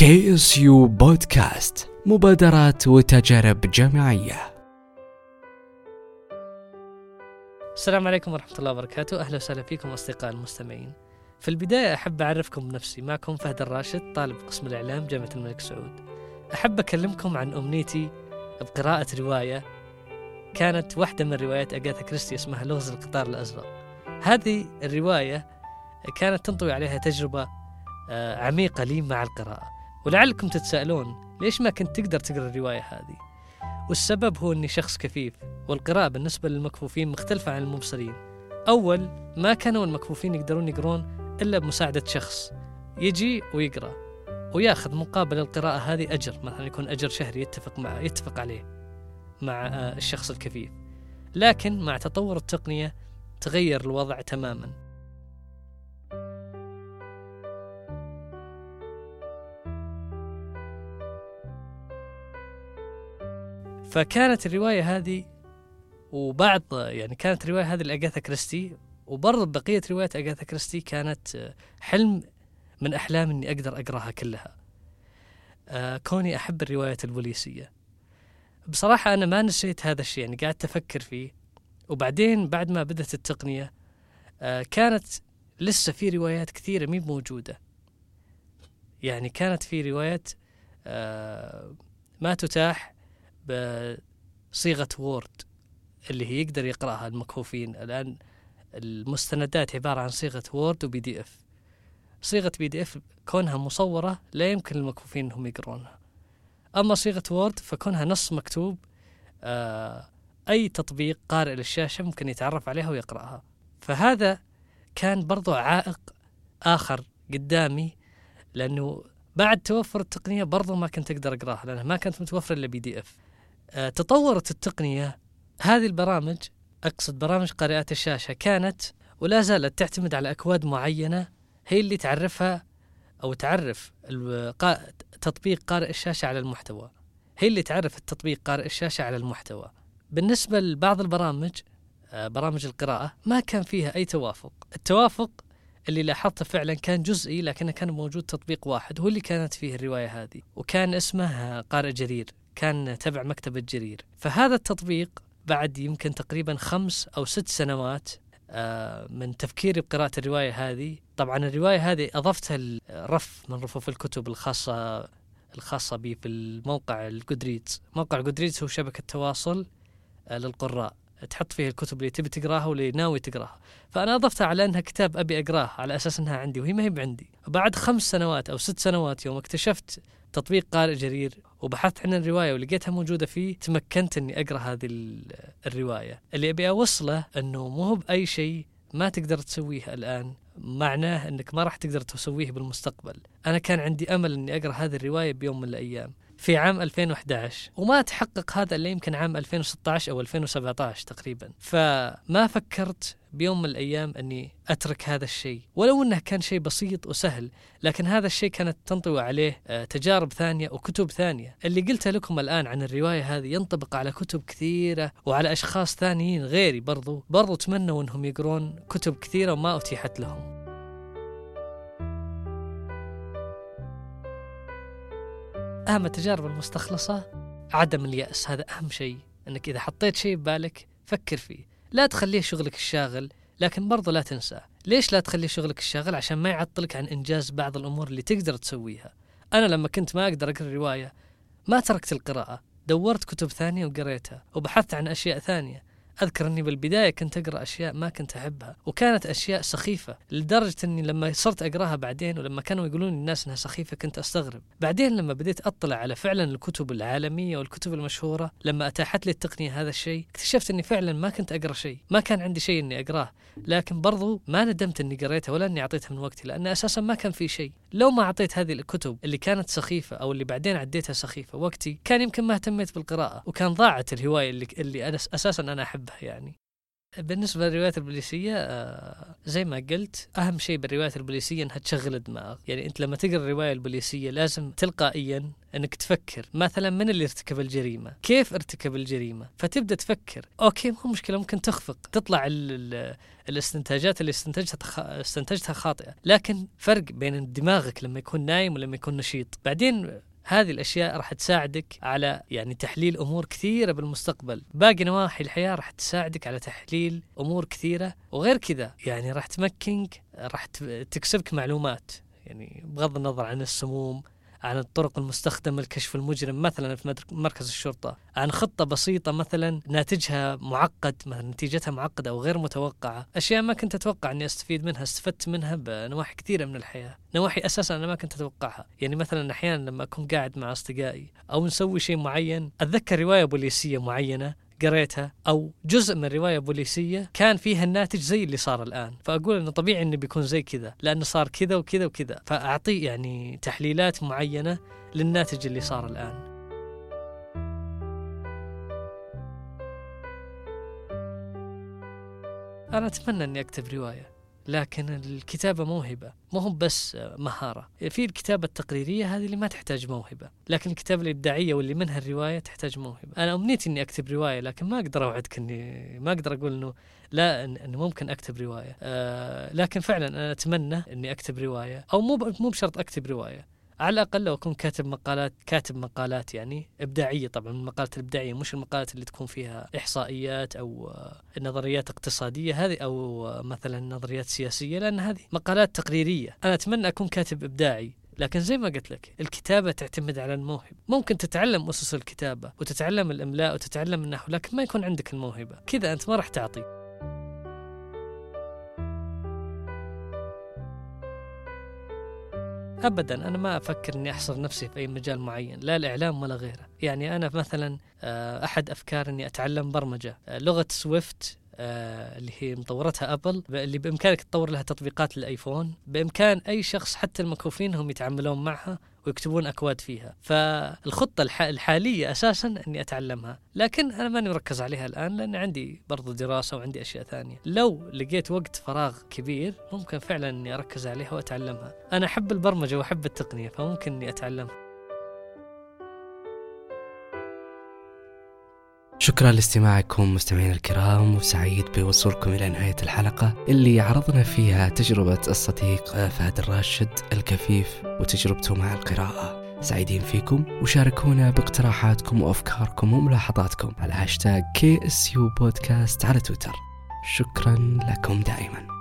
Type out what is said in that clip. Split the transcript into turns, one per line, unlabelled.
KSU podcast مبادرات وتجارب جامعية.
السلام عليكم ورحمة الله وبركاته. أهلا وسهلا فيكم أصدقاء المستمعين. في البداية أحب أعرفكم بنفسي. معكم فهد الراشد طالب قسم الإعلام جامعة الملك سعود. أحب أكلمكم عن أمنيتي بقراءة رواية. كانت واحدة من روايات أغاثا كريستي اسمها لغز القطار الأزرق. هذه الرواية كانت تنطوي عليها تجربة آه، عميقة لي مع القراءة. ولعلكم تتساءلون ليش ما كنت تقدر تقرأ الرواية هذه؟ والسبب هو أني شخص كفيف والقراءة بالنسبة للمكفوفين مختلفة عن المبصرين. أول ما كانوا المكفوفين يقدرون يقرون إلا بمساعدة شخص يجي ويقرأ وياخذ مقابل القراءة هذه أجر مثلا يكون أجر شهري يتفق معه يتفق عليه مع آه، الشخص الكفيف. لكن مع تطور التقنية تغير الوضع تماما. فكانت الرواية هذه وبعض يعني كانت الرواية هذه لأغاثا كريستي وبرضه بقية روايات أغاثا كريستي كانت آه، حلم من أحلام إني أقدر أقراها كلها. آه، كوني أحب الروايات البوليسية. بصراحة أنا ما نسيت هذا الشيء يعني قاعد أفكر فيه. وبعدين بعد ما بدأت التقنية آه، كانت لسه في روايات كثيرة مي موجودة. يعني كانت في روايات ما تتاح بصيغة Word اللي هي يقدر يقرأها المكفوفين. الآن المستندات عبارة عن صيغة Word و PDF صيغة PDF كونها مصورة لا يمكن للمكفوفين إنهم يقرونها. أما صيغة Word فكونها نص مكتوب آه أي تطبيق قارئ للشاشة ممكن يتعرف عليها ويقرأها. فهذا كان برضو عائق آخر قدامي لأنه بعد توفر التقنية برضو ما كنت أقدر أقرأها لأنها ما كانت متوفرة إلا PDF تطورت التقنية. هذه البرامج أقصد برامج قارئات الشاشة كانت ولا زالت تعتمد على أكواد معينة هي اللي تعرفها أو تعرف تطبيق قارئ الشاشة على المحتوى. هي اللي تعرف التطبيق قارئ الشاشة على المحتوى. بالنسبة لبعض البرامج آه، برامج القراءة ما كان فيها أي توافق. التوافق اللي لاحظته فعلا كان جزئي لكنه كان موجود تطبيق واحد هو اللي كانت فيه الرواية هذه وكان اسمه قارئ جرير. كان تبع مكتبة جرير فهذا التطبيق بعد يمكن تقريبا خمس أو ست سنوات آه، من تفكيري بقراءة الرواية هذه. طبعا الرواية هذه أضفتها الرف من رفوف الكتب الخاصة الخاصة بي في الموقع ال Goodreads موقع Goodreads هو شبكة تواصل آه، للقراء. تحط فيه الكتب اللي تبي تقراها واللي ناوي تقراها. فأنا أضفتها على أنها كتاب أبي أقراه على أساس أنها عندي وهي ما هي بعندي. بعد خمس سنوات أو ست سنوات يوم اكتشفت تطبيق قارئ جرير وبحثت عن الرواية ولقيتها موجودة فيه تمكنت إني أقرأ هذه الرواية. اللي أبي أوصله إنه مو بأي شيء ما تقدر تسويه الآن معناه إنك ما راح تقدر تسويه بالمستقبل. أنا كان عندي أمل إني أقرأ هذه الرواية بيوم من الأيام في عام 2011 وما تحقق هذا إلا يمكن عام 2016 أو 2017 تقريبا. فما فكرت بيوم من الأيام أني أترك هذا الشيء. ولو إنه كان شيء بسيط وسهل لكن هذا الشيء كانت تنطوي عليه آه، تجارب ثانية وكتب ثانية. اللي قلته لكم الآن عن الرواية هذه ينطبق على كتب كثيرة وعلى أشخاص ثانيين غيري برضو. برضو تمنوا انهم يقرون كتب كثيرة وما أتيحت لهم. أهم التجارب المستخلصة عدم اليأس. هذا أهم شيء. أنك إذا حطيت شيء ببالك فكر فيه. لا تخليه شغلك الشاغل لكن برضو لا تنساه ليش لا تخلي شغلك الشاغل؟ عشان ما يعطلك عن إنجاز بعض الأمور اللي تقدر تسويها. أنا لما كنت ما أقدر أقرأ رواية ما تركت القراءة. دورت كتب ثانية وقريتها وبحثت عن أشياء ثانية. أذكر أني بالبداية كنت أقرأ أشياء ما كنت أحبها وكانت أشياء سخيفة لدرجة أني لما صرت أقرأها بعدين ولما كانوا يقولون الناس أنها سخيفة كنت أستغرب. بعدين لما بديت أطلع على فعلا الكتب العالمية والكتب المشهورة لما أتاحت لي التقنية هذا الشيء اكتشفت أني فعلا ما كنت أقرأ شيء ما كان عندي شيء أني أقرأه لكن برضو ما ندمت أني قريتها ولا أني أعطيتها من وقتي لأن أساسا ما كان في شيء. لو ما أعطيت هذه الكتب اللي كانت سخيفة أو اللي بعدين عديتها سخيفة وقتي كان يمكن ما اهتميت بالقراءة وكان ضاعت الهواية اللي, اللي أنا أساسا أنا أحبها يعني. بالنسبة للروايات البوليسية آه، زي ما قلت أهم شيء بالروايات البوليسية أنها تشغل الدماغ يعني أنت لما تقرأ الرواية البوليسية لازم تلقائيا أنك تفكر مثلا من اللي ارتكب الجريمة؟ كيف ارتكب الجريمة؟ فتبدأ تفكر. أوكي مو مشكلة ممكن تخفق. تطلع ال ال الاستنتاجات اللي استنتجتها استنتجتها خاطئة. لكن فرق بين دماغك لما يكون نايم ولما يكون نشيط. بعدين هذه الأشياء راح تساعدك على يعني تحليل أمور كثيرة بالمستقبل. باقي نواحي الحياة راح تساعدك على تحليل أمور كثيرة. وغير كذا يعني راح تمكنك راح تكسبك معلومات. يعني بغض النظر عن السموم عن الطرق المستخدمة لكشف المجرم مثلا في مركز الشرطة عن خطة بسيطة مثلا ناتجها معقد مثلا نتيجتها معقدة أو غير متوقعة. أشياء ما كنت أتوقع أني أستفيد منها استفدت منها بنواحي كثيرة من الحياة. نواحي أساسا أنا ما كنت أتوقعها. يعني مثلا أحيانا لما أكون قاعد مع أصدقائي أو نسوي شيء معين أتذكر رواية بوليسية معينة قريتها أو جزء من رواية بوليسية كان فيها الناتج زي اللي صار الآن. فأقول إنه طبيعي إنه بيكون زي كذا لأنه صار كذا وكذا وكذا. فاعطيه يعني تحليلات معينة للناتج اللي صار الآن. أنا أتمنى إني أكتب رواية. لكن الكتابة موهبة مو هم بس مهارة. في الكتابة التقريرية هذه اللي ما تحتاج موهبة لكن الكتابة الإبداعية واللي منها الرواية تحتاج موهبة. أنا أمنيتي أني أكتب رواية لكن ما أقدر أوعدك أني ما أقدر أقول أنه لا أنه ممكن أكتب رواية. آه لكن فعلا أنا أتمنى أني أكتب رواية أو مو مو بشرط أكتب رواية. على الأقل لو أكون كاتب مقالات كاتب مقالات يعني إبداعية طبعا. المقالات الإبداعية مش المقالات اللي تكون فيها إحصائيات أو نظريات اقتصادية هذه أو مثلا نظريات سياسية لأن هذه مقالات تقريرية. أنا أتمنى أكون كاتب إبداعي لكن زي ما قلت لك الكتابة تعتمد على الموهبة. ممكن تتعلم أسس الكتابة وتتعلم الإملاء وتتعلم النحو لكن ما يكون عندك الموهبة. كذا أنت ما راح تعطي. ابدا أنا ما أفكر إني أحصر نفسي في أي مجال معين لا الإعلام ولا غيره. يعني أنا مثلا آه، أحد أفكار إني أتعلم برمجة. آه، لغة Swift آه، اللي هي مطورتها Apple اللي بإمكانك تطور لها تطبيقات لل iPhone. بإمكان أي شخص حتى المكفوفين هم يتعاملون معها. ويكتبون أكواد فيها. فالخطة الحالية أساسا أني أتعلمها. لكن أنا ماني مركز عليها الآن لأن عندي برضو دراسة وعندي أشياء ثانية. لو لقيت وقت فراغ كبير ممكن فعلا أني أركز عليها وأتعلمها. أنا أحب البرمجة وأحب التقنية فممكن أني أتعلمها.
شكرا لاستماعكم مستمعينا الكرام وسعيد بوصولكم إلى نهاية الحلقة. اللي عرضنا فيها تجربة الصديق فهد الراشد الكفيف وتجربته مع القراءة. سعيدين فيكم وشاركونا باقتراحاتكم وأفكاركم وملاحظاتكم على هاشتاج KSU Podcast على تويتر شكرا لكم دائما.